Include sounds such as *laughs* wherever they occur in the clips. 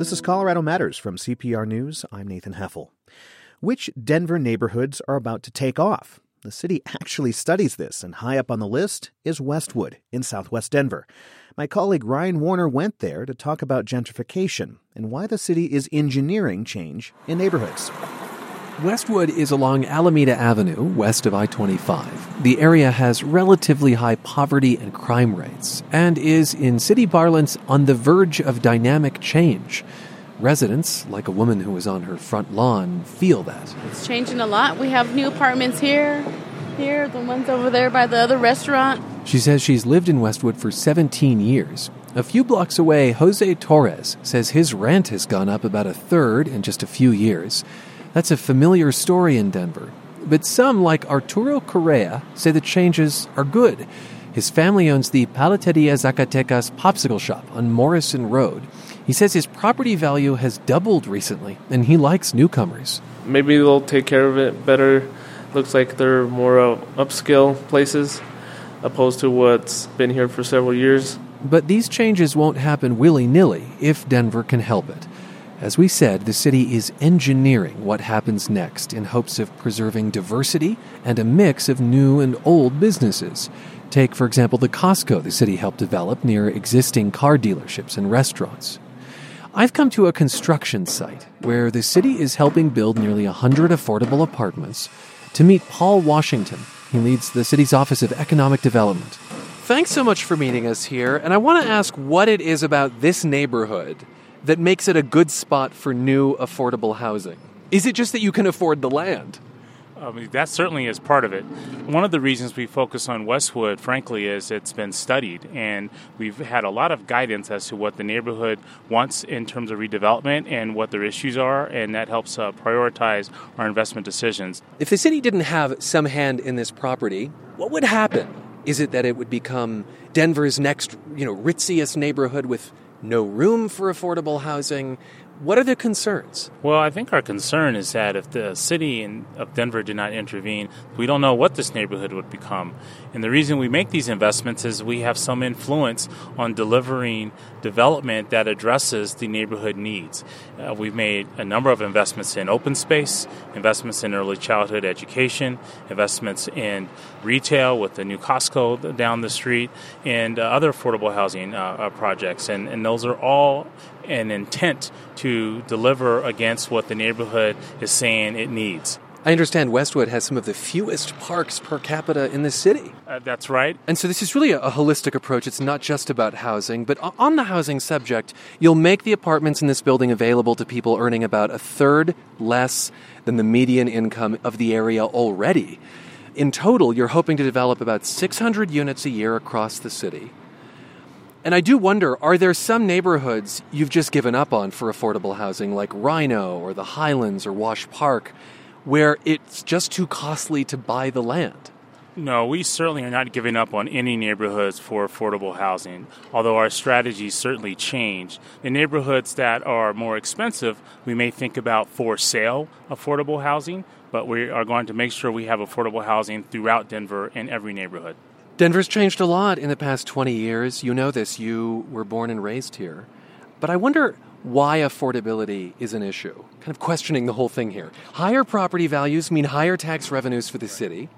This is Colorado Matters from CPR News. I'm Nathan Heffel. Which Denver neighborhoods are about to take off? The city *laughs* actually studies this, and high up on the list is Westwood in southwest Denver. My colleague Ryan Warner went there to talk about gentrification and why the city is engineering change in neighborhoods. Westwood is along Alameda Avenue, west of I 25. The area has relatively high poverty and crime rates, and is, in city parlance, on the verge of dynamic change. Residents, like a woman who was on her front lawn, feel that. It's changing a lot. We have new apartments here, here, the ones over there by the other restaurant. She says she's lived in Westwood for 17 years. A few blocks away, Jose Torres says his rent has gone up about a third in just a few years. That's a familiar story in Denver. But some, like Arturo Correa, say the changes are good. His family owns the Paleteria Zacatecas popsicle shop on Morrison Road. He says his property value has doubled recently, and he likes newcomers. Maybe they'll take care of it better. Looks like they're more uh, upscale places opposed to what's been here for several years. But these changes won't happen willy nilly if Denver can help it. As we said, the city is engineering what happens next in hopes of preserving diversity and a mix of new and old businesses. Take, for example, the Costco the city helped develop near existing car dealerships and restaurants. I've come to a construction site where the city is helping build nearly 100 affordable apartments to meet Paul Washington. He leads the city's Office of Economic Development. Thanks so much for meeting us here, and I want to ask what it is about this neighborhood that makes it a good spot for new affordable housing? Is it just that you can afford the land? I mean, that certainly is part of it. One of the reasons we focus on Westwood, frankly, is it's been studied, and we've had a lot of guidance as to what the neighborhood wants in terms of redevelopment and what their issues are, and that helps uh, prioritize our investment decisions. If the city didn't have some hand in this property, what would happen? Is it that it would become Denver's next, you know, ritziest neighborhood with no room for affordable housing. What are the concerns? Well, I think our concern is that if the city of Denver did not intervene, we don't know what this neighborhood would become. And the reason we make these investments is we have some influence on delivering development that addresses the neighborhood needs. Uh, we've made a number of investments in open space, investments in early childhood education, investments in retail with the new Costco down the street, and uh, other affordable housing uh, uh projects. And, and those are all an intent to deliver against what the neighborhood is saying it needs. I understand Westwood has some of the fewest parks per capita in the city. Uh, that's right. And so this is really a, a, holistic approach. It's not just about housing, but on the housing subject, you'll make the apartments in this building available to people earning about a third less than the median income of the area already. In total, you're hoping to develop about 600 units a year across the city. And I do wonder are there some neighborhoods you've just given up on for affordable housing, like RiNo or the Highlands or Wash Park, where it's just too costly to buy the land? No, we certainly are not giving up on any neighborhoods for affordable housing, although our strategies certainly change. In neighborhoods that are more expensive, we may think about for sale affordable housing, but we are going to make sure we have affordable housing throughout Denver in every neighborhood. Denver's changed a lot in the past 20 years. You know this. You were born and raised here. But I wonder why affordability is an issue. Kind of questioning the whole thing here. Higher property values mean higher tax revenues for the city.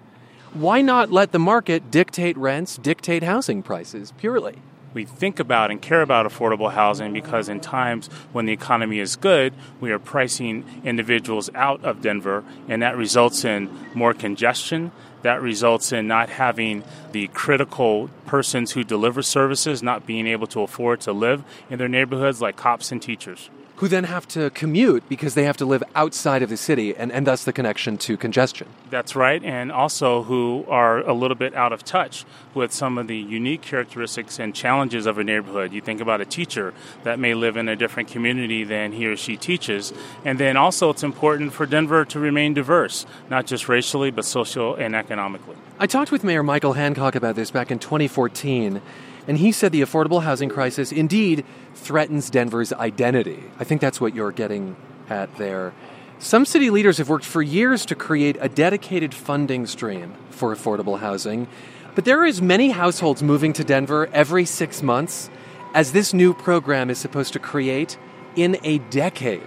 Why not let the market dictate rents, dictate housing prices purely? we think about and care about affordable housing because in times when the economy is good, we are pricing individuals out of Denver, and that results in more congestion. That results in not having the critical persons who deliver services not being able to afford to live in their neighborhoods, like cops and teachers who then have to commute because they have to live outside of the city and, and thus the connection to congestion. That's right, and also who are a little bit out of touch with some of the unique characteristics and challenges of a neighborhood. You think about a teacher that may live in a different community than he or she teaches, and then also it's important for Denver to remain diverse, not just racially, but social and economically. I talked with Mayor Michael Hancock about this back in 2014 and he said the affordable housing crisis indeed threatens Denver's identity. I think that's what you're getting at there. Some city leaders have worked for years to create a dedicated funding stream for affordable housing, but there are as many households moving to Denver every six months as this new program is supposed to create in a decade.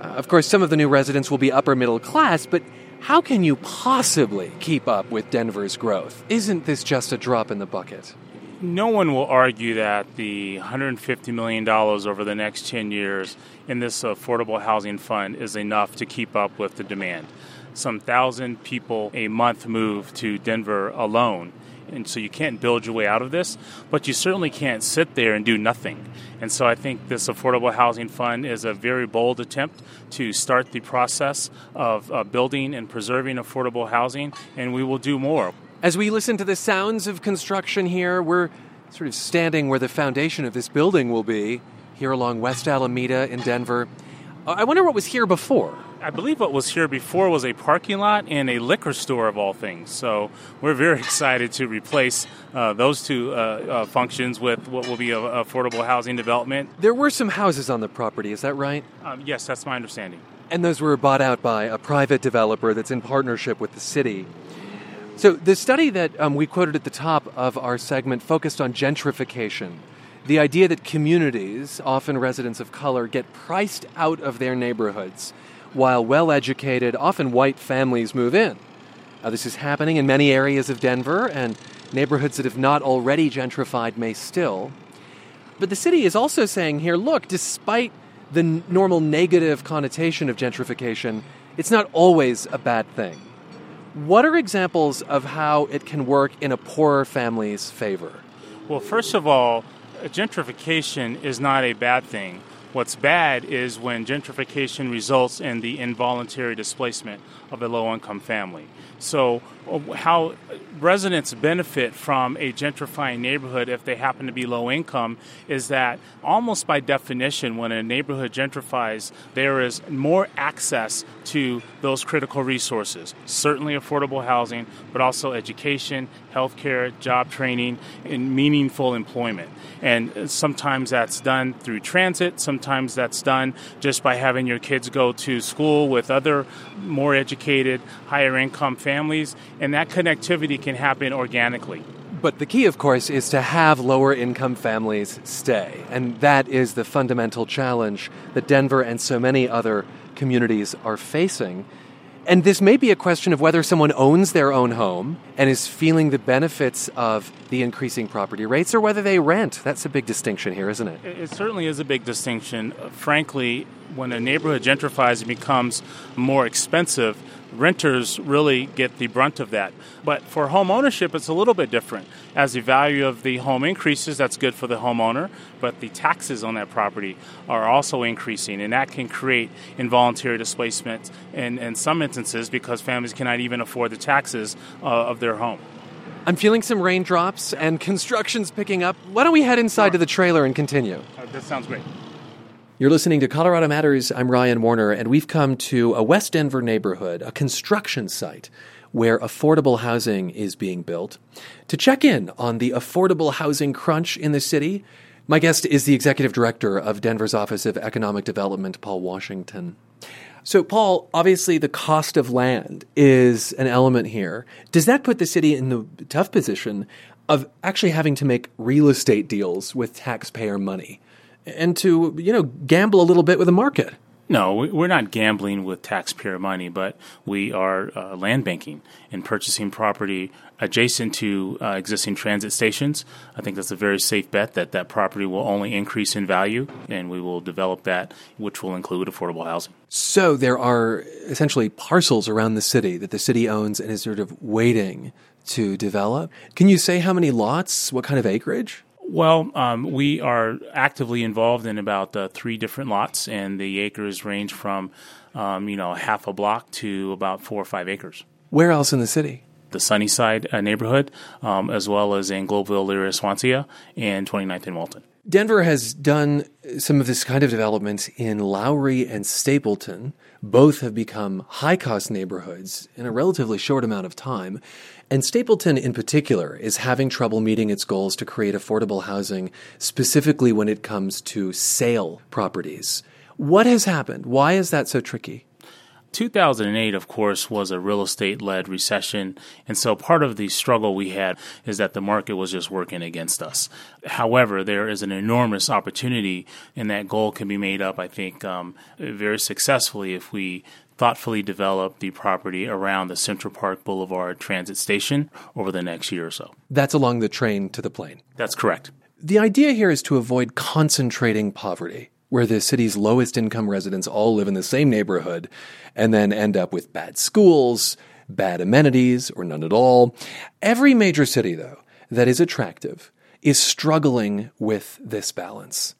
Uh, of course, some of the new residents will be upper middle class, but how can you possibly keep up with Denver's growth? Isn't this just a drop in the bucket? No one will argue that the $150 million over the next 10 years in this affordable housing fund is enough to keep up with the demand. Some thousand people a month move to Denver alone and so you can't build your way out of this, but you certainly can't sit there and do nothing. And so I think this Affordable Housing Fund is a very bold attempt to start the process of uh, building and preserving affordable housing, and we will do more. As we listen to the sounds of construction here, we're sort of standing where the foundation of this building will be, here along West Alameda in Denver. I wonder what was here before. I believe what was here before was a parking lot and a liquor store of all things. So we're very *laughs* excited to replace uh, those two uh, uh, functions with what will be a, affordable housing development. There were some houses on the property, is that right? Um, yes, that's my understanding. And those were bought out by a private developer that's in partnership with the city. So the study that um, we quoted at the top of our segment focused on gentrification. The idea that communities, often residents of color, get priced out of their neighborhoods while well educated, often white families move in. Uh, this is happening in many areas of Denver, and neighborhoods that have not already gentrified may still. But the city is also saying here look, despite the n- normal negative connotation of gentrification, it's not always a bad thing. What are examples of how it can work in a poorer family's favor? Well, first of all, gentrification is not a bad thing. What's bad is when gentrification results in the involuntary displacement of a low income family. So, how residents benefit from a gentrifying neighborhood if they happen to be low income is that almost by definition, when a neighborhood gentrifies, there is more access to those critical resources. Certainly affordable housing, but also education, healthcare, job training, and meaningful employment. And sometimes that's done through transit, sometimes that's done just by having your kids go to school with other more educated, higher income families, and that connectivity can happen organically. But the key, of course, is to have lower income families stay. And that is the fundamental challenge that Denver and so many other communities are facing. And this may be a question of whether someone owns their own home and is feeling the benefits of the increasing property rates or whether they rent. That's a big distinction here, isn't it? It certainly is a big distinction. Frankly, when a neighborhood gentrifies and becomes more expensive, renters really get the brunt of that. But for home ownership, it's a little bit different. As the value of the home increases, that's good for the homeowner, but the taxes on that property are also increasing, and that can create involuntary displacement in, in some instances because families cannot even afford the taxes uh, of their home. I'm feeling some raindrops and construction's picking up. Why don't we head inside sure. to the trailer and continue? Uh, that sounds great. You're listening to Colorado Matters. I'm Ryan Warner, and we've come to a West Denver neighborhood, a construction site where affordable housing is being built. To check in on the affordable housing crunch in the city, my guest is the executive director of Denver's Office of Economic Development, Paul Washington. So, Paul, obviously the cost of land is an element here. Does that put the city in the tough position of actually having to make real estate deals with taxpayer money? And to, you know, gamble a little bit with the market. No, we're not gambling with taxpayer money, but we are uh, land banking and purchasing property adjacent to uh, existing transit stations. I think that's a very safe bet that that property will only increase in value, and we will develop that, which will include affordable housing. So there are essentially parcels around the city that the city owns and is sort of waiting to develop. Can you say how many lots, what kind of acreage? Well, um, we are actively involved in about uh, three different lots, and the acres range from, um, you know, half a block to about four or five acres. Where else in the city? The Sunnyside uh, neighborhood, um, as well as in Globeville, Elyria, Swansea, and 29th and Welton. Denver has done some of this kind of development in Lowry and Stapleton. Both have become high cost neighborhoods in a relatively short amount of time. And Stapleton, in particular, is having trouble meeting its goals to create affordable housing, specifically when it comes to sale properties. What has happened? Why is that so tricky? 2008, of course, was a real estate led recession. And so part of the struggle we had is that the market was just working against us. However, there is an enormous opportunity, and that goal can be made up, I think, um, very successfully if we thoughtfully develop the property around the Central Park Boulevard transit station over the next year or so. That's along the train to the plane. That's correct. The idea here is to avoid concentrating poverty where the city's lowest income residents all live in the same neighborhood and then end up with bad schools, bad amenities, or none at all. Every major city, though, that is attractive is struggling with this balance.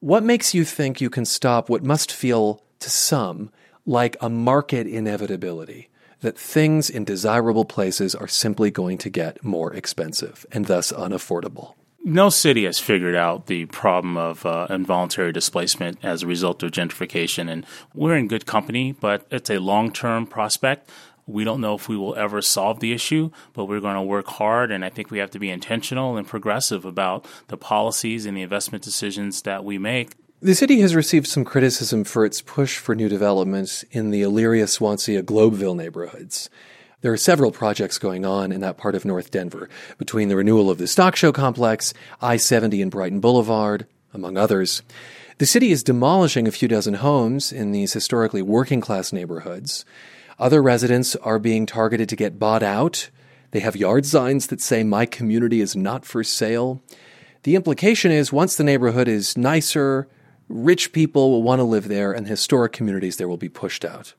What makes you think you can stop what must feel to some like a market inevitability? That things in desirable places are simply going to get more expensive and thus unaffordable no city has figured out the problem of uh, involuntary displacement as a result of gentrification, and we're in good company, but it's a long term prospect. We don't know if we will ever solve the issue, but we're going to work hard, and I think we have to be intentional and progressive about the policies and the investment decisions that we make. The city has received some criticism for its push for new developments in the Elyria, Swansea, Globeville neighborhoods. There are several projects going on in that part of North Denver, between the renewal of the Stock Show complex, I 70 and Brighton Boulevard, among others. The city is demolishing a few dozen homes in these historically working class neighborhoods. Other residents are being targeted to get bought out. They have yard signs that say, My community is not for sale. The implication is once the neighborhood is nicer, rich people will want to live there, and historic communities there will be pushed out.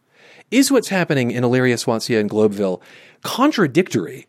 Is what's happening in Elyria, Swansea, and Globeville contradictory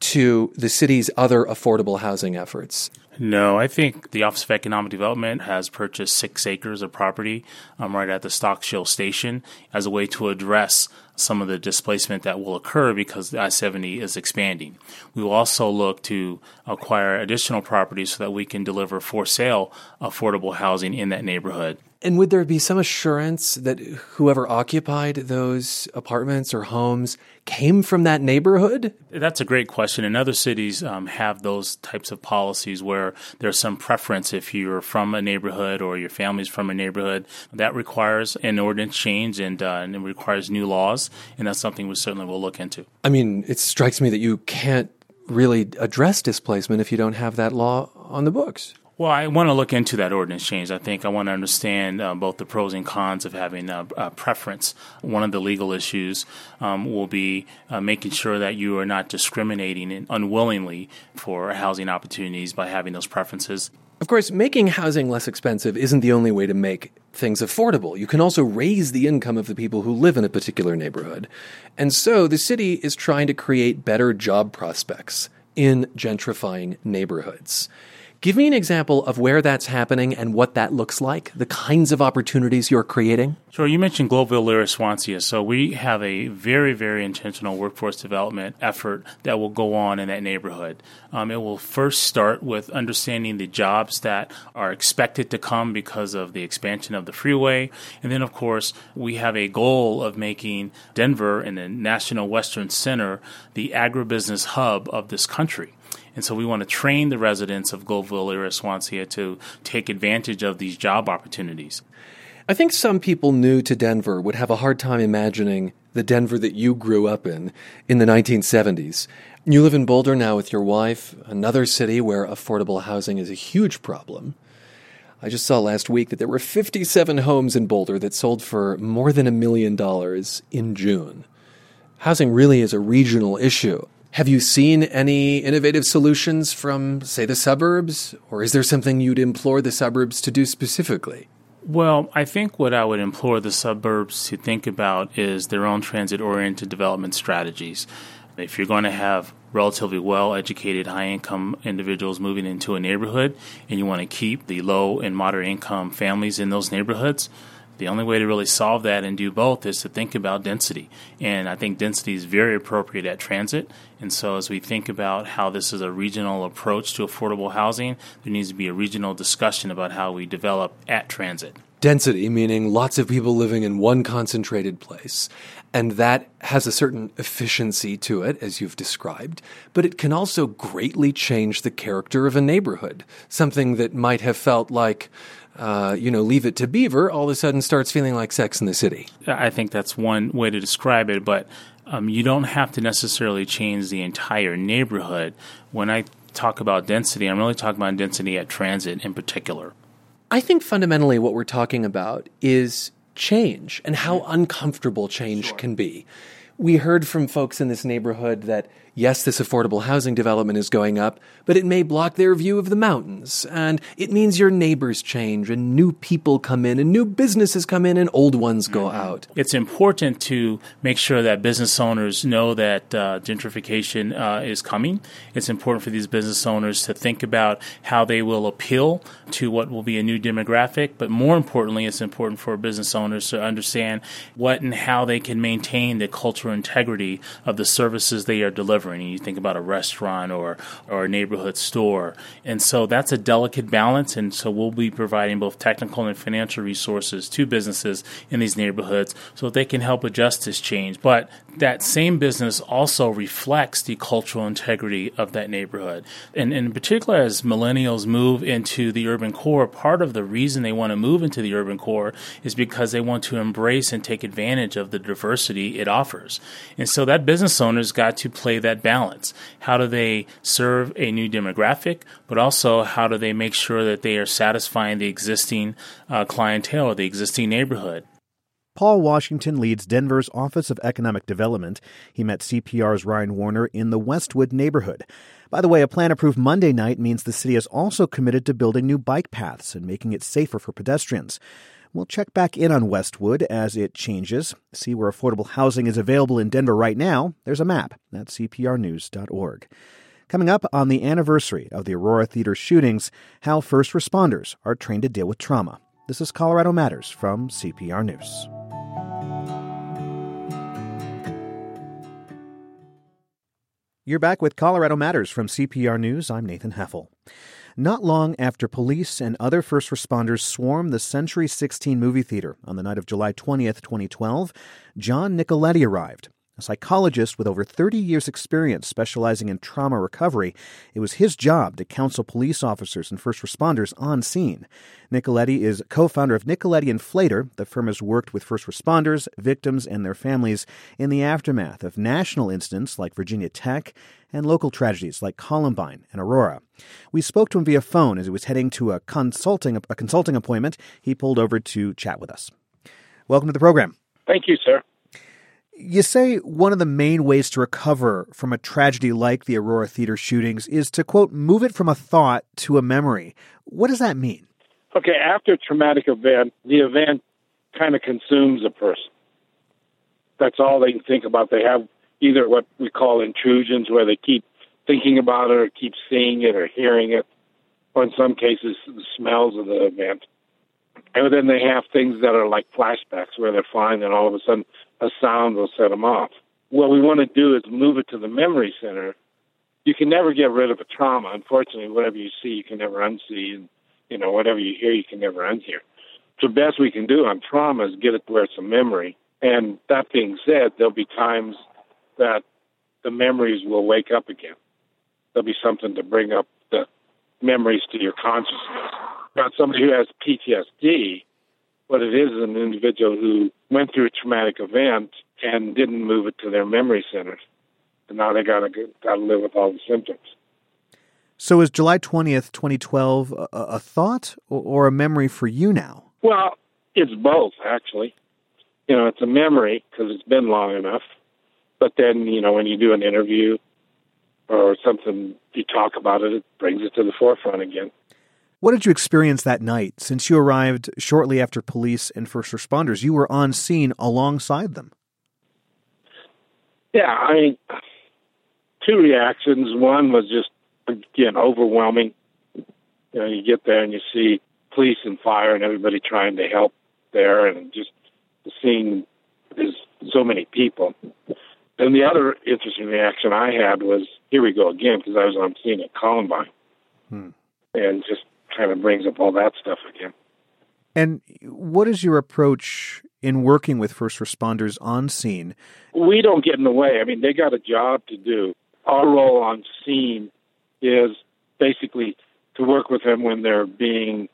to the city's other affordable housing efforts? No, I think the Office of Economic Development has purchased six acres of property um, right at the Stock Show station as a way to address some of the displacement that will occur because the I 70 is expanding. We will also look to acquire additional properties so that we can deliver for sale affordable housing in that neighborhood. And would there be some assurance that whoever occupied those apartments or homes came from that neighborhood? That's a great question. And other cities um, have those types of policies where there's some preference if you're from a neighborhood or your family's from a neighborhood. That requires an ordinance change and, uh, and it requires new laws. And that's something we certainly will look into. I mean, it strikes me that you can't really address displacement if you don't have that law on the books. Well, I want to look into that ordinance change. I think I want to understand uh, both the pros and cons of having a, a preference. One of the legal issues um, will be uh, making sure that you are not discriminating unwillingly for housing opportunities by having those preferences. Of course, making housing less expensive isn't the only way to make things affordable. You can also raise the income of the people who live in a particular neighborhood. And so the city is trying to create better job prospects in gentrifying neighborhoods. Give me an example of where that's happening and what that looks like, the kinds of opportunities you're creating. Sure. You mentioned Globeville, Elyria, Swansea. So we have a very, very intentional workforce development effort that will go on in that neighborhood. Um, it will first start with understanding the jobs that are expected to come because of the expansion of the freeway. And then, of course, we have a goal of making Denver and the National Western Center the agribusiness hub of this country. And so we want to train the residents of Globeville, Elyria, Swansea to take advantage of these job opportunities. I think some people new to Denver would have a hard time imagining the Denver that you grew up in in the 1970s. You live in Boulder now with your wife, another city where affordable housing is a huge problem. I just saw last week that there were 57 homes in Boulder that sold for more than a million dollars in June. Housing really is a regional issue. Have you seen any innovative solutions from, say, the suburbs? Or is there something you'd implore the suburbs to do specifically? Well, I think what I would implore the suburbs to think about is their own transit oriented development strategies. If you're going to have relatively well educated, high income individuals moving into a neighborhood and you want to keep the low and moderate income families in those neighborhoods, the only way to really solve that and do both is to think about density. And I think density is very appropriate at transit. And so, as we think about how this is a regional approach to affordable housing, there needs to be a regional discussion about how we develop at transit. Density, meaning lots of people living in one concentrated place. And that has a certain efficiency to it, as you've described, but it can also greatly change the character of a neighborhood. Something that might have felt like uh, you know, Leave It to Beaver all of a sudden starts feeling like Sex in the City. I think that's one way to describe it, but um, you don't have to necessarily change the entire neighborhood. When I talk about density, I'm really talking about density at transit in particular. I think fundamentally what we're talking about is change and how uncomfortable change sure. can be. We heard from folks in this neighborhood that Yes, this affordable housing development is going up, but it may block their view of the mountains, and it means your neighbors change, and new people come in, and new businesses come in, and old ones go mm-hmm. out. It's important to make sure that business owners know that uh, gentrification uh, is coming. It's important for these business owners to think about how they will appeal to what will be a new demographic, but more importantly, it's important for business owners to understand what and how they can maintain the cultural integrity of the services they are delivering delivering. You think about a restaurant or or a neighborhood store, and so that's a delicate balance. And so we'll be providing both technical and financial resources to businesses in these neighborhoods so they can help adjust this change. But that same business also reflects the cultural integrity of that neighborhood, and, and in particular as millennials move into the urban core, part of the reason they want to move into the urban core is because they want to embrace and take advantage of the diversity it offers. And so that business owner's got to play that that balance? How do they serve a new demographic, but also how do they make sure that they are satisfying the existing uh, clientele or the existing neighborhood? Paul Washington leads Denver's Office of Economic Development. He met CPR's Ryan Warner in the Westwood neighborhood. By the way, a plan approved Monday night means the city is also committed to building new bike paths and making it safer for pedestrians. We'll check back in on Westwood as it changes, see where affordable housing is available in Denver right now. There's a map at cprnews.org. Coming up on the anniversary of the Aurora Theater shootings, how first responders are trained to deal with trauma. This is Colorado Matters from CPR News. You're back with Colorado Matters from CPR News. I'm Nathan Heffel. Not long after police and other first responders swarmed the Century 16 movie theater on the night of July 20th, 2012, John Nicoletti arrived. A psychologist with over 30 years' experience specializing in trauma recovery, it was his job to counsel police officers and first responders on scene. Nicoletti is co founder of Nicoletti and Flater. The firm has worked with first responders, victims, and their families in the aftermath of national incidents like Virginia Tech and local tragedies like Columbine and Aurora. We spoke to him via phone as he was heading to a consulting, a consulting appointment. He pulled over to chat with us. Welcome to the program. Thank you, sir. You say one of the main ways to recover from a tragedy like the Aurora Theater shootings is to, quote, move it from a thought to a memory. What does that mean? Okay, after a traumatic event, the event kind of consumes a person. That's all they can think about. They have either what we call intrusions, where they keep thinking about it or keep seeing it or hearing it, or in some cases, the smells of the event. And then they have things that are like flashbacks, where they're fine and all of a sudden a sound will set them off. What we want to do is move it to the memory center. You can never get rid of a trauma. Unfortunately, whatever you see, you can never unsee, and you know whatever you hear, you can never unhear. So, the best we can do on trauma is get it where it's a memory. And that being said, there'll be times that the memories will wake up again. There'll be something to bring up the memories to your consciousness. About somebody who has PTSD, what it is is an individual who went through a traumatic event and didn't move it to their memory centers. And now they gotta gotta live with all the symptoms. So is July twentieth, twenty twelve, a, a thought or a memory for you now? Well, it's both actually. You know, it's a memory because it's been long enough. But then, you know, when you do an interview or something, you talk about it, it brings it to the forefront again. What did you experience that night? Since you arrived shortly after police and first responders, you were on scene alongside them. Yeah, I mean, two reactions. One was just, again, overwhelming. You know, you get there and you see police and fire and everybody trying to help there, and just the scene is so many people. And the other interesting reaction I had was, here we go again, because I was on scene at Columbine. Hmm. And just kind of brings up all that stuff again. And what is your approach in working with first responders on scene? We don't get in the way. I mean, they got a job to do. Our role on scene is basically to work with them when they're being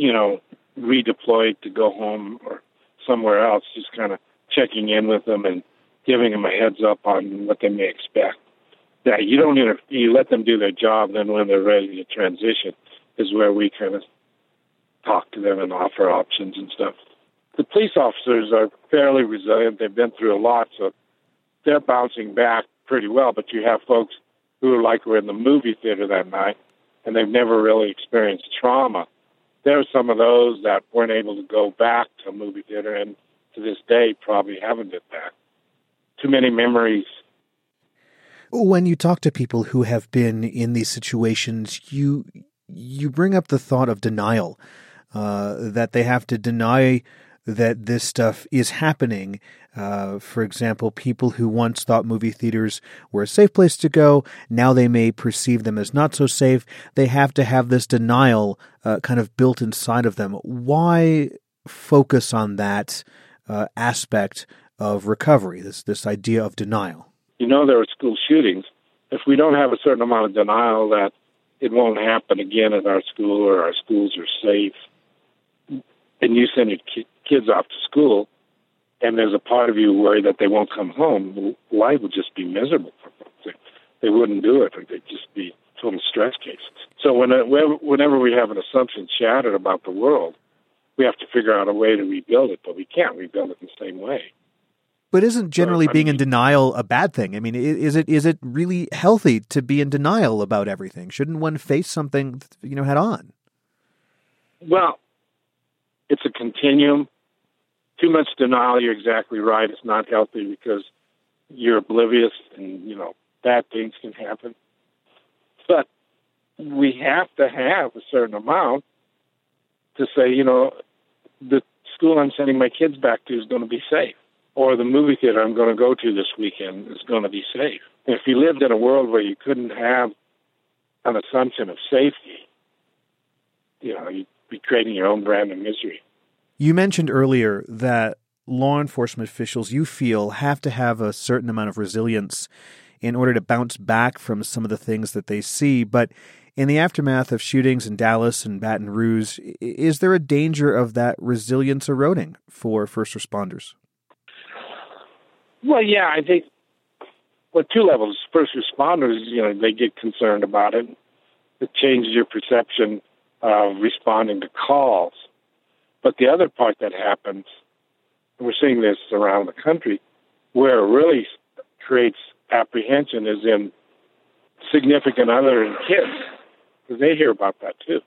you know, redeployed to go home or somewhere else, just kind of checking in with them and giving them a heads up on what they may expect. That you don't inter- you let them do their job, then when they're ready to transition is where we kind of talk to them and offer options and stuff. The police officers are fairly resilient. They've been through a lot, so they're bouncing back pretty well. But you have folks who are like were in the movie theater that night and they've never really experienced trauma. There are some of those that weren't able to go back to movie theater and to this day probably haven't been back. Too many memories. When you talk to people who have been in these situations, you you bring up the thought of denial, uh, that they have to deny that this stuff is happening. Uh, for example, people who once thought movie theaters were a safe place to go, now they may perceive them as not so safe. They have to have this denial uh, kind of built inside of them. Why focus on that uh, aspect of recovery, this, this idea of denial? You know, there are school shootings. If we don't have a certain amount of denial that it won't happen again at our school or our schools are safe, and you send your ki- kids off to school, and there's a part of you worried that they won't come home, life would just be miserable for them. They wouldn't do it. They'd just be total stress cases. So uh, whenever we have an assumption shattered about the world, we have to figure out a way to rebuild it, but we can't rebuild it the same way. But isn't generally being in denial a bad thing? I mean, is it is it really healthy to be in denial about everything? Shouldn't one face something, you know, head on? Well, it's a continuum too much denial, you're exactly right. It's not healthy because you're oblivious and, you know, bad things can happen. But we have to have a certain amount to say, you know, the school I'm sending my kids back to is going to be safe, or the movie theater I'm going to go to this weekend is going to be safe. If you lived in a world where you couldn't have an assumption of safety, you know, you'd be creating your own brand of misery. You mentioned earlier that law enforcement officials, you feel, have to have a certain amount of resilience in order to bounce back from some of the things that they see. But in the aftermath of shootings in Dallas and Baton Rouge, is there a danger of that resilience eroding for first responders? Well, yeah, I think well, two levels. First responders, you know, they get concerned about it. It changes your perception of responding to calls. But the other part that happens, and we're seeing this around the country, where it really creates apprehension is in significant other and kids, because they hear about that too.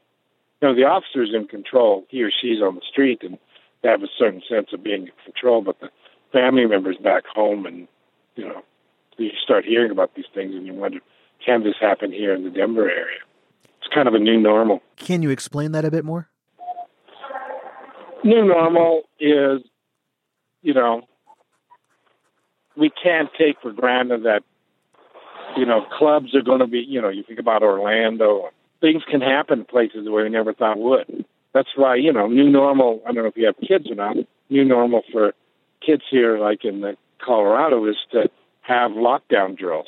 You know, the officer's in control, he or she's on the street, and they have a certain sense of being in control, but the family members back home, and, you know, you start hearing about these things and you wonder, can this happen here in the Denver area? It's kind of a new normal. Can you explain that a bit more? new normal is, you know, we can't take for granted that, you know, clubs are going to be, you know, you think about Orlando, things can happen places where we never thought would. That's why, you know, new normal, I don't know if you have kids or not, new normal for kids here, like in the Colorado, is to have lockdown drills.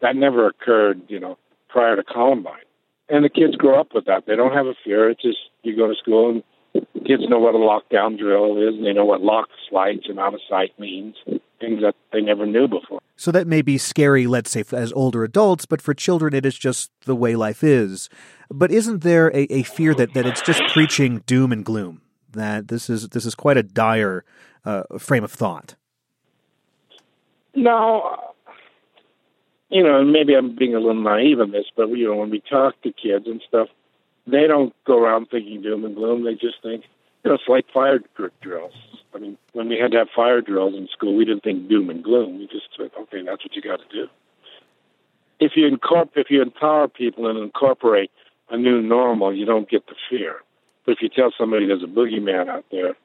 That never occurred, you know, prior to Columbine. And the kids grow up with that. They don't have a fear. It's just you go to school and kids know what a lockdown drill is, and they know what lock slides and out of sight means, things that they never knew before. So that may be scary, let's say, as older adults, but for children, it is just the way life is. But isn't there a, a fear that, that it's just preaching doom and gloom? That this is this is quite a dire uh, frame of thought. No, you know, maybe I'm being a little naive in this, but you know, when we talk to kids and stuff, they don't go around thinking doom and gloom. They just think, you know, it's like fire drills. I mean, when we had to have fire drills in school, we didn't think doom and gloom. We just said, okay, that's what you got to do. If you incorporate, if you empower people and incorporate a new normal, you don't get the fear. But if you tell somebody there's a boogeyman out there,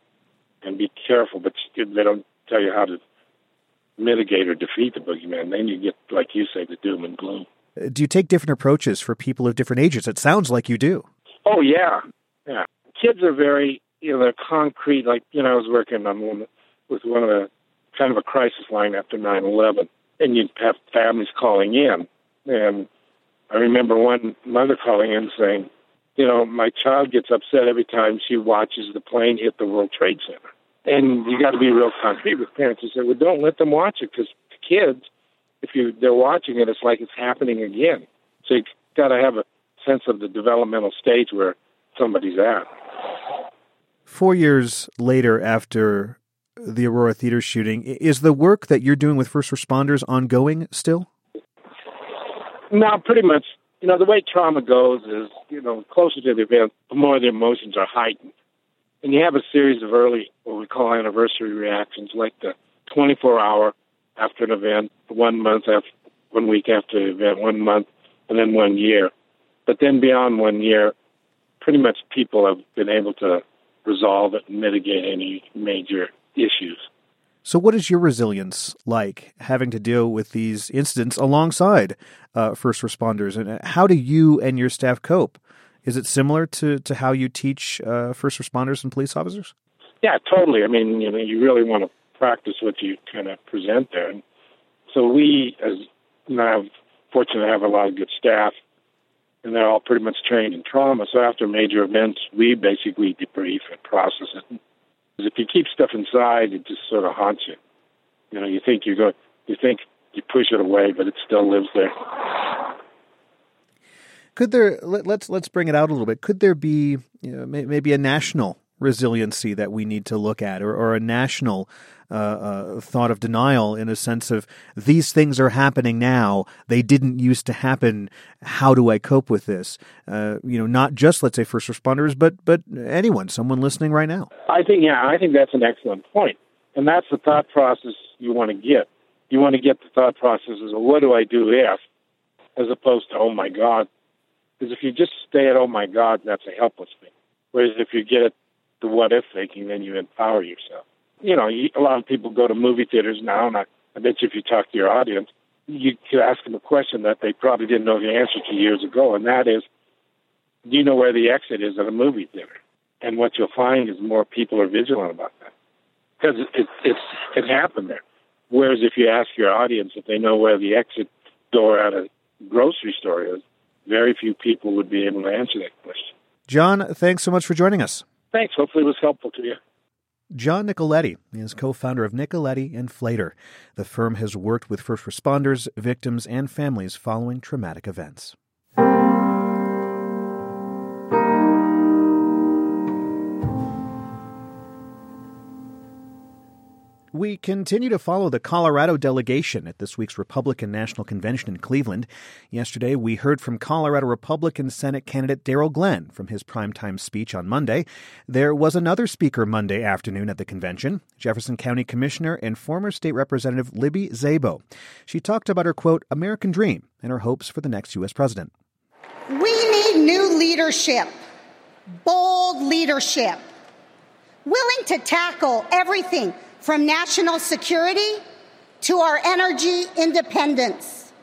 and be careful, but they don't tell you how to mitigate or defeat the boogeyman, then you get, like you say, the doom and gloom. Uh, do you take different approaches for people of different ages? It sounds like you do. Oh yeah, yeah. Kids are very, you know, they're concrete. Like you know, I was working on one with one of the kind of a crisis line after nine eleven, and you'd have families calling in, and I remember one mother calling in saying, You know, my child gets upset every time she watches the plane hit the World Trade Center. And you got to be real concrete with parents and say, well, don't let them watch it because the kids, if you they're watching it, it's like it's happening again. So you got to have a sense of the developmental stage where somebody's at. Four years later, after the Aurora Theater shooting, is the work that you're doing with first responders ongoing still? No, pretty much. You know, the way trauma goes is, you know, closer to the event, the more the emotions are heightened. And you have a series of early, what we call anniversary reactions, like the 24 hour after an event, one month after, one week after the event, one month, and then one year. But then beyond one year, pretty much people have been able to resolve it and mitigate any major issues. So, what is your resilience like having to deal with these incidents alongside uh, first responders? And uh, how do you and your staff cope? Is it similar to, to how you teach uh, first responders and police officers? Yeah, totally. I mean, you know, you really want to practice what you kind of present there. And so we, as I'm fortunate to have a lot of good staff, and they're all pretty much trained in trauma. So after major events, we basically debrief and process it if you keep stuff inside, it just sort of haunts you. You know, you think you go, you think you push it away, but it still lives there. Could there? Let, let's let's bring it out a little bit. Could there be you know, maybe a national resiliency that we need to look at, or, or a national uh, uh, thought of denial in a sense of these things are happening now. They didn't used to happen. How do I cope with this? Uh, you know, not just let's say first responders, but but anyone, someone listening right now. I think yeah, I think that's an excellent point, and that's the thought process you want to get. You want to get the thought process of what do I do if, as opposed to oh my god, because if you just stay at oh my god, that's a helpless thing. Whereas if you get the what if thinking, then you empower yourself you know, a lot of people go to movie theaters now, and I, I bet you if you talk to your audience, you could ask them a question that they probably didn't know the answer to years ago, and that is, do you know where the exit is at a movie theater? And what you'll find is more people are vigilant about that because it, it, it's it happened there. Whereas if you ask your audience if they know where the exit door at a grocery store is, very few people would be able to answer that question. John, thanks so much for joining us. Thanks. Hopefully, it was helpful to you. John Nicoletti is co founder of Nicoletti and Flater. The firm has worked with first responders, victims, and families following traumatic events. We continue to follow the Colorado delegation at this week's Republican National Convention in Cleveland. Yesterday, we heard from Colorado Republican Senate candidate Darryl Glenn from his primetime speech on Monday. There was another speaker Monday afternoon at the convention, Jefferson County Commissioner and former state representative Libby Szabo. She talked about her quote, American dream and her hopes for the next U.S. president. We need new leadership, bold leadership, willing to tackle everything from national security to our energy independence.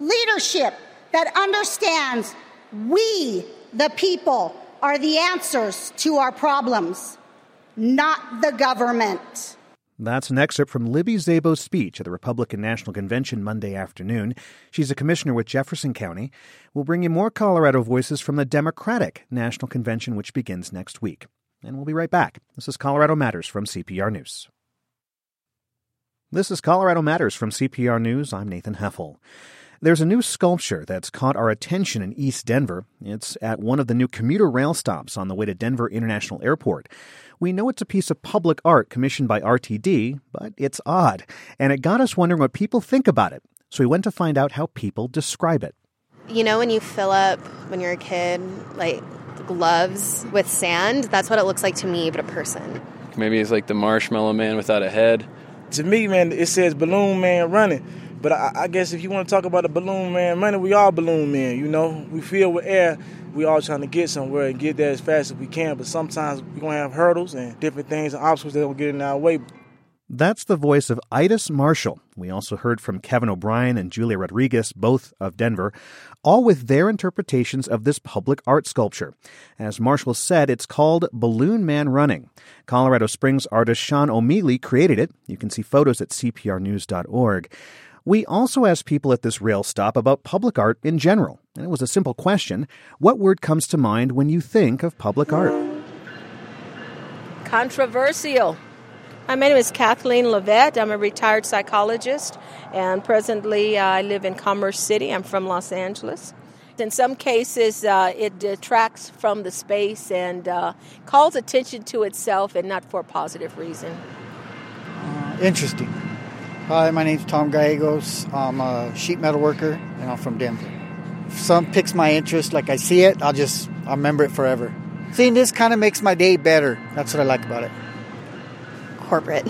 Leadership that understands we, the people, are the answers to our problems, not the government. That's an excerpt from Libby Szabo's speech at the Republican National Convention Monday afternoon. She's a commissioner with Jefferson County. We'll bring you more Colorado voices from the Democratic National Convention, which begins next week. And we'll be right back. This is Colorado Matters from CPR News. This is Colorado Matters from CPR News. I'm Nathan Heffel. There's a new sculpture that's caught our attention in East Denver. It's at one of the new commuter rail stops on the way to Denver International Airport. We know it's a piece of public art commissioned by RTD, but it's odd, and it got us wondering what people think about it. So we went to find out how people describe it. You know, when you fill up, when you're a kid, like gloves with sand, that's what it looks like to me, but a person. Maybe it's like the marshmallow man without a head to me, man, it says Balloon Man running. But I, I, guess if you want to talk about a balloon man running, we all balloon men. You know, we fill with air. We all trying to get somewhere and get there as fast as we can. But sometimes we're gonna have hurdles and different things and obstacles that will get in our way. That's the voice of Itis Marshall. We also heard from Kevin O'Brien and Julia Rodriguez, both of Denver, all with their interpretations of this public art sculpture. As Marshall said, it's called Balloon Man Running. Colorado Springs artist Sean O'Meallie created it. You can see photos at cprnews.org. We also asked people at this rail stop about public art in general, and it was a simple question What word comes to mind when you think of public art? Controversial. Hi, my name is Kathleen Levette. I'm a retired psychologist, and presently uh, I live in Commerce City. I'm from Los Angeles. In some cases, uh, it detracts from the space and uh, calls attention to itself and not for a positive reason. Uh, interesting. Hi, my name's Tom Gallegos. I'm a sheet metal worker and I'm from Denver. If some picks my interest, like I see it, I'll just I'll remember it forever. Seeing this kind of makes my day better. That's what I like about it. Corporate.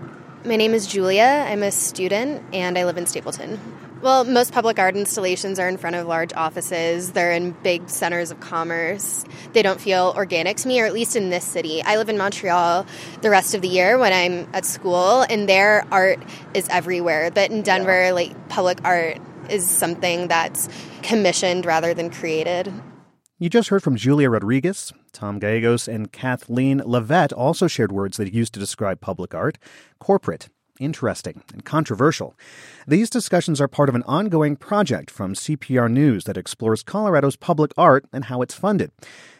*laughs* my name is Julia. I'm a student and I live in Stapleton. Well, most public art installations are in front of large offices. They're in big centers of commerce. They don't feel organic to me, or at least in this city. I live in Montreal the rest of the year when I'm at school, and their art is everywhere. But in Denver, yeah. like public art is something that's commissioned rather than created. You just heard from Julia Rodriguez. Tom Gallegos and Kathleen Levette also shared words they used to describe public art corporate, interesting, and controversial. These discussions are part of an ongoing project from CPR News that explores Colorado's public art and how it's funded.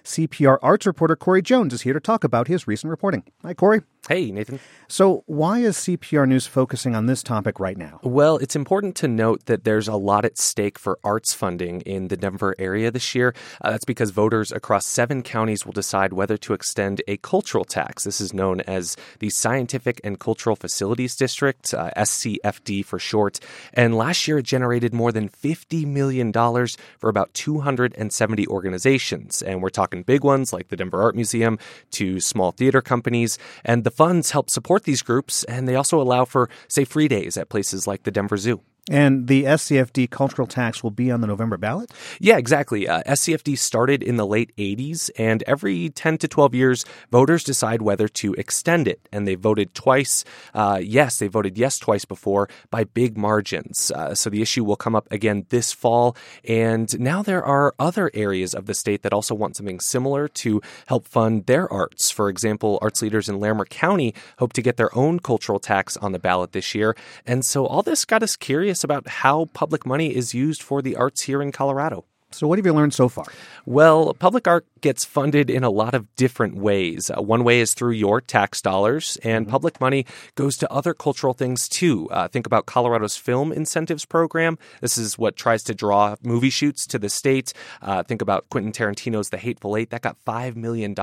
CPR arts reporter Corey Jones is here to talk about his recent reporting. Hi, Corey. Hey, Nathan. So, why is CPR News focusing on this topic right now? Well, it's important to note that there's a lot at stake for arts funding in the Denver area this year. Uh, that's because voters across seven counties will decide whether to extend a cultural tax. This is known as the Scientific and Cultural Facilities District, uh, SCFD for short. And last year, it generated more than $50 million for about 270 organizations. And we're talking big ones like the Denver Art Museum to small theater companies. And the funds help support these groups, and they also allow for, say, free days at places like the Denver Zoo. And the SCFD cultural tax will be on the November ballot? Yeah, exactly. Uh, SCFD started in the late 80s, and every 10 to 12 years, voters decide whether to extend it. And they voted twice. Uh, yes, they voted yes twice before by big margins. Uh, so the issue will come up again this fall. And now there are other areas of the state that also want something similar to help fund their arts. For example, arts leaders in Larimer County hope to get their own cultural tax on the ballot this year. And so all this got us curious curious about how public money is used for the arts here in Colorado. So, what have you learned so far? Well, public art gets funded in a lot of different ways. Uh, one way is through your tax dollars, and mm-hmm. public money goes to other cultural things too. Uh, think about Colorado's Film Incentives Program. This is what tries to draw movie shoots to the state. Uh, think about Quentin Tarantino's The Hateful Eight. That got $5 million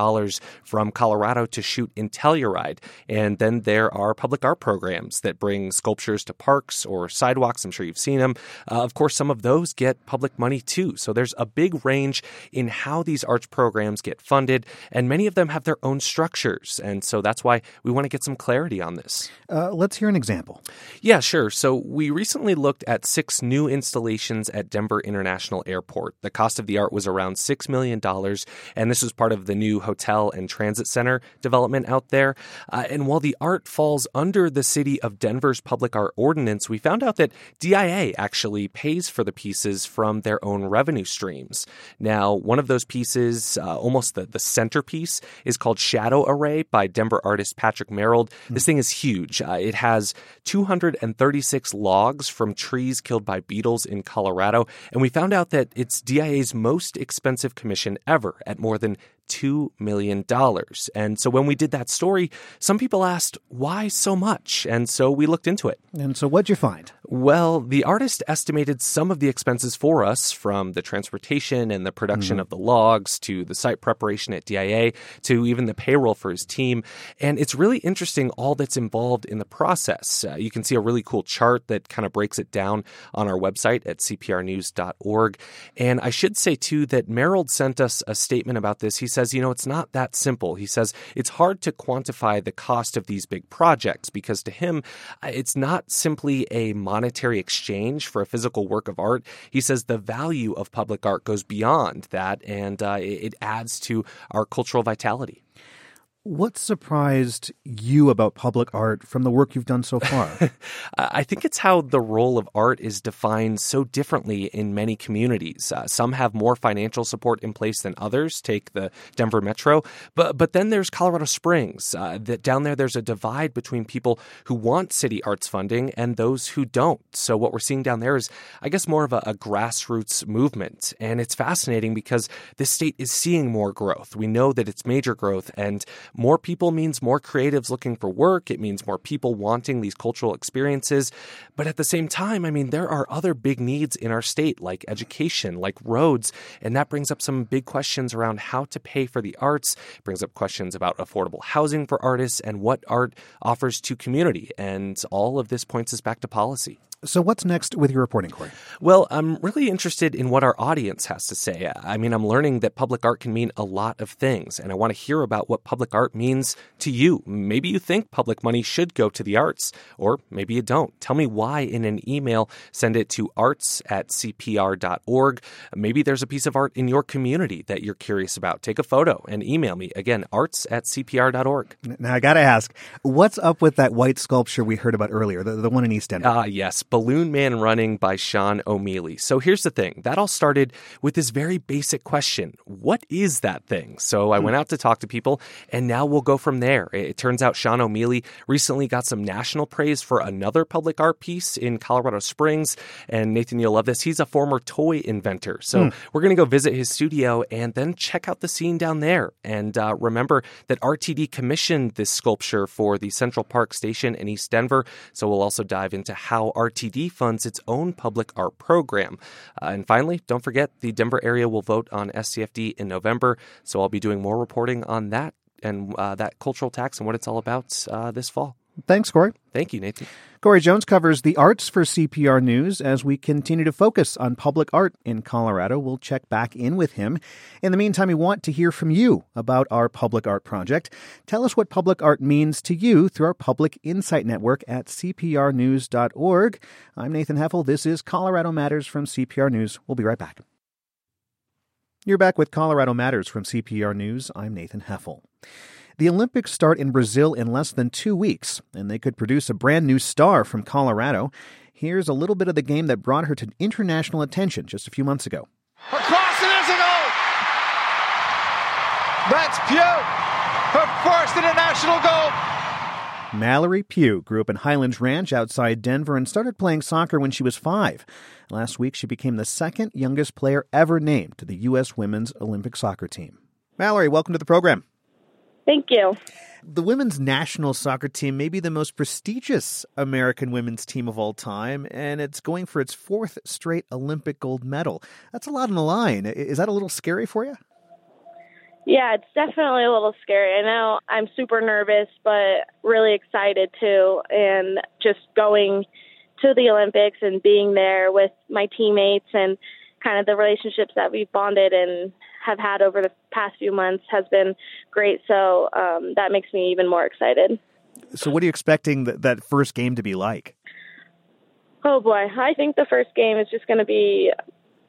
from Colorado to shoot in Telluride. And then there are public art programs that bring sculptures to parks or sidewalks. I'm sure you've seen them. Uh, of course, some of those get public money too. So there's a big range in how these arts programs programs get funded, and many of them have their own structures. And so that's why we want to get some clarity on this. Uh, let's hear an example. Yeah, sure. So we recently looked at six new installations at Denver International Airport. The cost of the art was around $6 million, and this was part of the new hotel and transit center development out there. Uh, and while the art falls under the city of Denver's public art ordinance, we found out that DIA actually pays for the pieces from their own revenue streams. Now, one of those pieces uh, almost the, the centerpiece is called Shadow Array by Denver artist Patrick Marold. Mm-hmm. This thing is huge. Uh, it has 236 logs from trees killed by beetles in Colorado. And we found out that it's DIA's most expensive commission ever at more than $2 million. And so when we did that story, some people asked, why so much? And so we looked into it. And so what'd you find? Well, the artist estimated some of the expenses for us from the transportation and the production mm-hmm. of the logs to the site preparation at DIA to even the payroll for his team. And it's really interesting all that's involved in the process. Uh, you can see a really cool chart that kind of breaks it down on our website at cprnews.org. And I should say, too, that Marold sent us a statement about this. He says, you know, it's not that simple. He says it's hard to quantify the cost of these big projects because to him, uh, it's not simply a monetary exchange for a physical work of art. He says the value of public art goes beyond that and uh, it adds to our cultural vitality. What surprised you about public art from the work you've done so far? *laughs* I think it's how the role of art is defined so differently in many communities. Uh, some have more financial support in place than others. Take the Denver Metro, but but then there's Colorado Springs. Uh, that down there, there's a divide between people who want city arts funding and those who don't. So what we're seeing down there is, I guess, more of a, a grassroots movement, and it's fascinating because this state is seeing more growth. We know that it's major growth and more people means more creatives looking for work. It means more people wanting these cultural experiences. But at the same time, I mean, there are other big needs in our state, like education, like roads. And that brings up some big questions around how to pay for the arts. Brings up questions about affordable housing for artists and what art offers to community. And all of this points us back to policy. So, what's next with your reporting, Corey? Well, I'm really interested in what our audience has to say. I mean, I'm learning that public art can mean a lot of things, and I want to hear about what public art means to you. Maybe you think public money should go to the arts, or maybe you don't. Tell me why in an email. Send it to arts at cpr.org. Maybe there's a piece of art in your community that you're curious about. Take a photo and email me. Again, arts at cpr.org. Now, I got to ask, what's up with that white sculpture we heard about earlier, the, the one in East Denver? Ah, uh, yes. Balloon Man Running by Sean O'Meallie. So here's the thing that all started with this very basic question What is that thing? So I went out to talk to people, and now we'll go from there. It turns out Sean O'Meallie recently got some national praise for another public art piece in Colorado Springs. And Nathan, you'll love this. He's a former toy inventor. So mm. we're going to go visit his studio and then check out the scene down there. And uh, remember that RTD commissioned this sculpture for the Central Park Station in East Denver. So we'll also dive into how RTD RTD funds its own public art program. Uh, and finally, don't forget the Denver area will vote on SCFD in November, so I'll be doing more reporting on that and uh, that cultural tax and what it's all about uh, this fall. Thanks, Corey. Thank you, Nathan. Corey Jones covers the arts for CPR News as we continue to focus on public art in Colorado. We'll check back in with him. In the meantime, we want to hear from you about our public art project. Tell us what public art means to you through our Public Insight Network at cprnews.org. I'm Nathan Heffel. This is Colorado Matters from CPR News. We'll be right back. You're back with Colorado Matters from CPR News. I'm Nathan Heffel. The Olympics start in Brazil in less than two weeks, and they could produce a brand new star from Colorado. Here's a little bit of the game that brought her to international attention just a few months ago. Across and there's a goal! That's Pugh, her first international goal. Mallory Pugh grew up in Highlands Ranch outside Denver and started playing soccer when she was five. Last week, she became the second youngest player ever named to the U.S. women's Olympic soccer team. Mallory, welcome to the program. Thank you. The women's national soccer team may be the most prestigious American women's team of all time, and it's going for its fourth straight Olympic gold medal. That's a lot on the line. Is that a little scary for you? Yeah, it's definitely a little scary. I know I'm super nervous, but really excited too. And just going to the Olympics and being there with my teammates and kind of the relationships that we've bonded and have had over the past few months has been great. So um, that makes me even more excited. So, what are you expecting that, that first game to be like? Oh boy, I think the first game is just going to be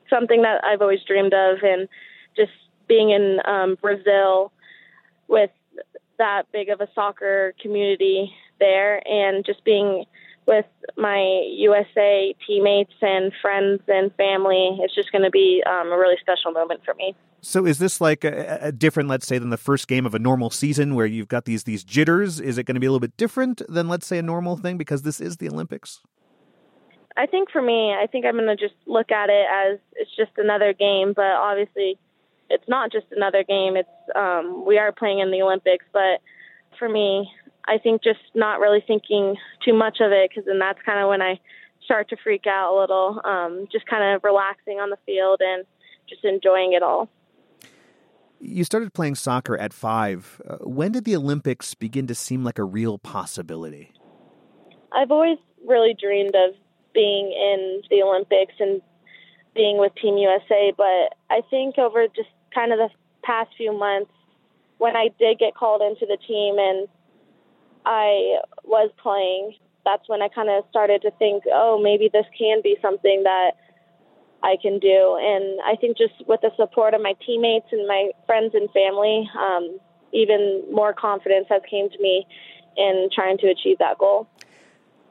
something that I've always dreamed of, and just being in um, Brazil with that big of a soccer community there, and just being with my USA teammates and friends and family. It's just going to be um, a really special moment for me. So, is this like a, a, different, let's say, than the first game of a normal season where you've got these these jitters? Is it going to be a little bit different than, let's say, a normal thing because this is the Olympics? I think for me, I think I'm going to just look at it as it's just another game, but obviously, it's not just another game. It's um, we are playing in the Olympics, but for me, I think just not really thinking too much of it because then that's kind of when I start to freak out a little. Um, just kind of relaxing on the field and just enjoying it all. You started playing soccer at five. Uh, when did the Olympics begin to seem like a real possibility? I've always really dreamed of being in the Olympics and being with Team USA, but I think over just kind of the past few months, when I did get called into the team and I was playing, that's when I kind of started to think, oh, maybe this can be something that I can do. And I think just with the support of my teammates and my friends and family, um, even more confidence has came to me in trying to achieve that goal.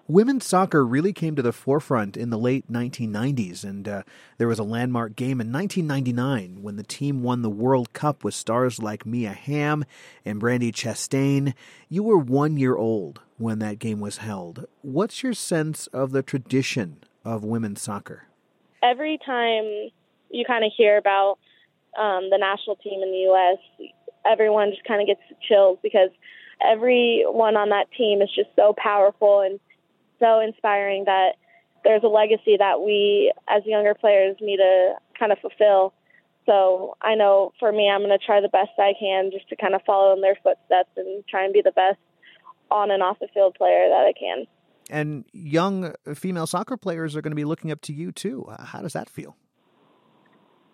Women's soccer really came to the forefront in the late 1990s, and uh, there was a landmark game in 1999 when the team won the World Cup with stars like Mia Hamm and Brandi Chastain. You were one year old when that game was held. What's your sense of the tradition of women's soccer? Every time you kind of hear about um, the national team in the U.S., everyone just kind of gets chills because everyone on that team is just so powerful and so inspiring that there's a legacy that we as younger players need to kind of fulfill. So I know for me, I'm going to try the best I can just to kind of follow in their footsteps and try and be the best on and off the field player that I can. And young female soccer players are going to be looking up to you too. How does that feel?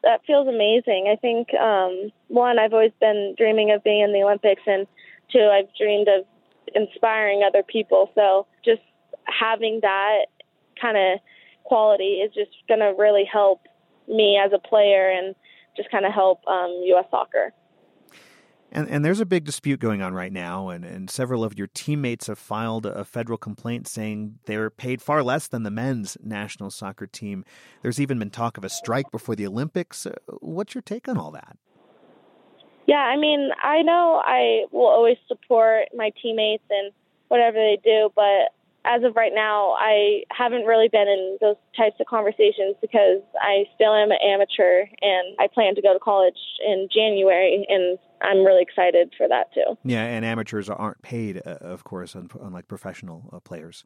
That feels amazing. I think um, one, I've always been dreaming of being in the Olympics, and two, I've dreamed of inspiring other people. So just having that kind of quality is just going to really help me as a player and just kind of help um, U.S. soccer. And, and there's a big dispute going on right now, and, and several of your teammates have filed a federal complaint saying they're paid far less than the men's national soccer team. There's even been talk of a strike before the Olympics. Uh, what's your take on all that? Yeah, I mean, I know I will always support my teammates and whatever they do, but as of right now, I haven't really been in those types of conversations because I still am an amateur and I plan to go to college in January, and I'm really excited for that too. Yeah, and amateurs aren't paid, uh, of course, unlike professional uh, players.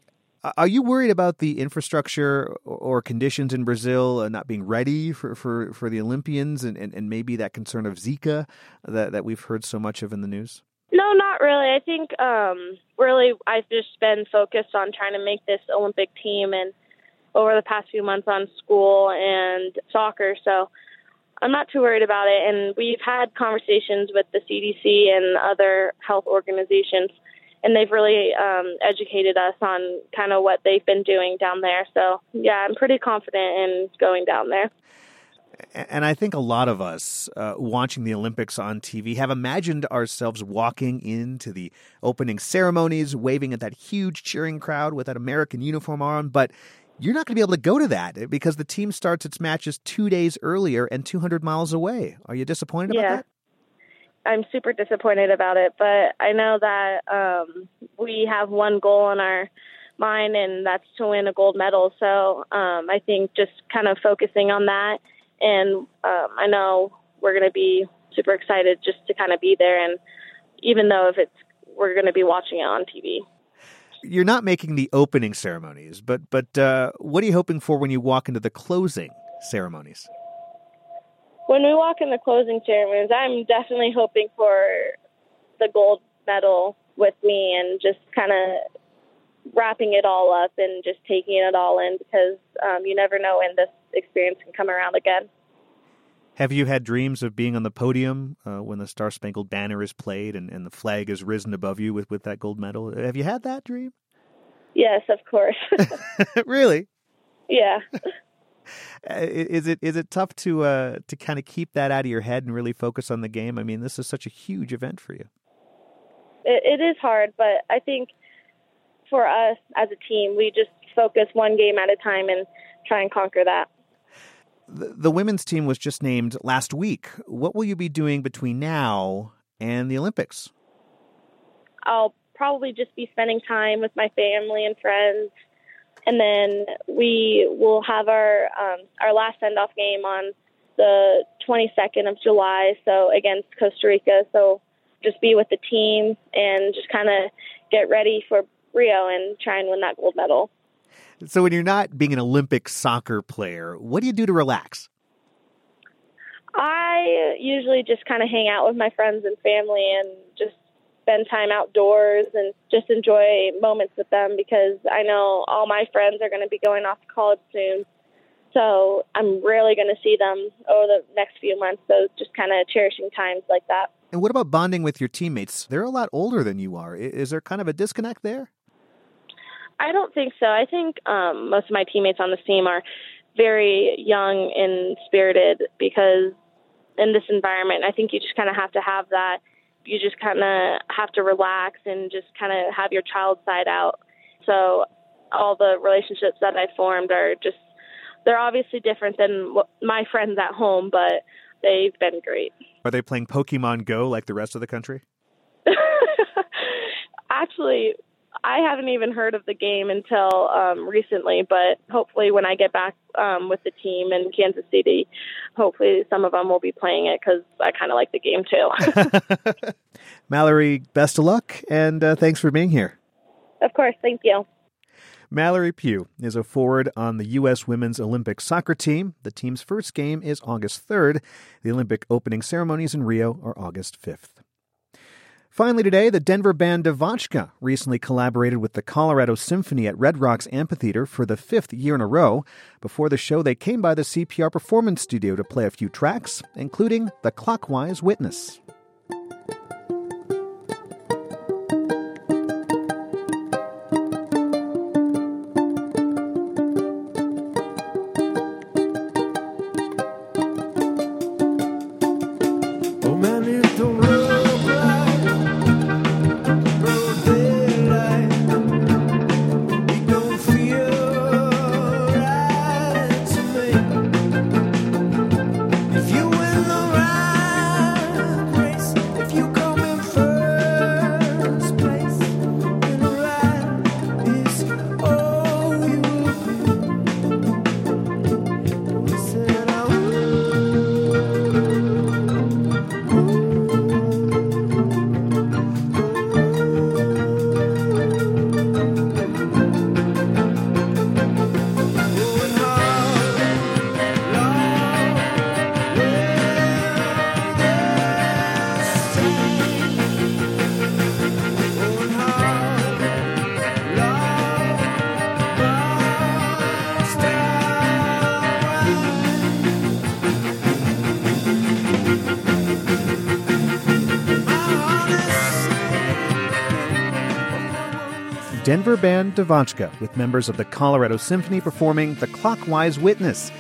Are you worried about the infrastructure or conditions in Brazil uh, not being ready for, for, for the Olympians and, and, and maybe that concern of Zika that, that we've heard so much of in the news? No, not really. I think um, really I've just been focused on trying to make this Olympic team and over the past few months on school and soccer. So I'm not too worried about it. And we've had conversations with the CDC and other health organizations, and they've really um, educated us on kind of what they've been doing down there. So yeah, I'm pretty confident in going down there and I think a lot of us uh, watching the Olympics on TV have imagined ourselves walking into the opening ceremonies, waving at that huge cheering crowd with that American uniform on. But you're not going to be able to go to that because the team starts its matches two days earlier and 200 miles away. Are you disappointed yeah. about that? I'm super disappointed about it, but I know that um, we have one goal in our mind, and that's to win a gold medal. So um, I think just kind of focusing on that and um, I know we're going to be super excited just to kind of be there. And even though if it's we're going to be watching it on TV. You're not making the opening ceremonies, but but uh, what are you hoping for when you walk into the closing ceremonies? When we walk in the closing ceremonies, I'm definitely hoping for the gold medal with me and just kind of wrapping it all up and just taking it all in because um, you never know when this experience can come around again. Have you had dreams of being on the podium uh, when the Star Spangled Banner is played and, and the flag is risen above you with, with that gold medal? Have you had that dream? Yes, of course. *laughs* *laughs* really? Yeah. Uh, is it is it tough to uh, to kind of keep that out of your head and really focus on the game? I mean, this is such a huge event for you. it, it is hard, but I think for us as a team, we just focus one game at a time and try and conquer that. The, the women's team was just named last week. What will you be doing between now and the Olympics? I'll probably just be spending time with my family and friends, and then we will have our um, our last send off game on the 22nd of July, so against Costa Rica. So just be with the team and just kind of get ready for Rio and try and win that gold medal. So, when you're not being an Olympic soccer player, what do you do to relax? I usually just kind of hang out with my friends and family and just spend time outdoors and just enjoy moments with them because I know all my friends are going to be going off to college soon. So I'm really going to see them over the next few months. So just kind of cherishing times like that. And what about bonding with your teammates? They're a lot older than you are. Is there kind of a disconnect there? I don't think so. I think um, most of my teammates on this team are very young and spirited because in this environment, I think you just kind of have to have that you just kind of have to relax and just kind of have your child side out. So all the relationships that I formed are just they're obviously different than my friends at home, but they've been great. Are they playing Pokemon Go like the rest of the country? *laughs* Actually, I haven't even heard of the game until um, recently, but hopefully, when I get back um, with the team in Kansas City, hopefully some of them will be playing it because I kind of like the game too. *laughs* *laughs* Mallory, best of luck, and uh, thanks for being here. Of course, thank you. Mallory Pugh is a forward on the U.S. women's Olympic soccer team. The team's first game is August 3rd. The Olympic opening ceremonies in Rio are August 5th. Finally, today, the Denver band Devotchka recently collaborated with the Colorado Symphony at Red Rocks Amphitheater for the fifth year in a row. Before the show, they came by the CPR Performance Studio to play a few tracks, including The Clockwise Witness. Denver band Devotchka with members of the Colorado Symphony performing The Clockwise Witness.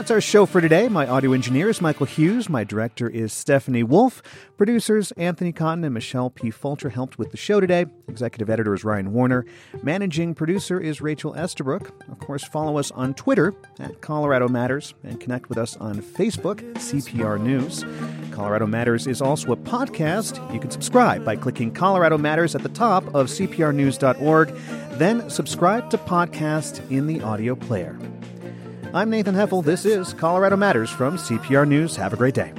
That's our show for today. My audio engineer is Michael Hughes. My director is Stephanie Wolf. Producers Anthony Cotton and Michelle P. Fulcher helped with the show today. Executive editor is Ryan Warner. Managing producer is Rachel Estabrook. Of course, follow us on Twitter at Colorado Matters and connect with us on Facebook, CPR News. Colorado Matters is also a podcast. You can subscribe by clicking Colorado Matters at the top of CPRnews.org. Then subscribe to podcast in the audio player. I'm Nathan Heffel. This is Colorado Matters from CPR News. Have a great day.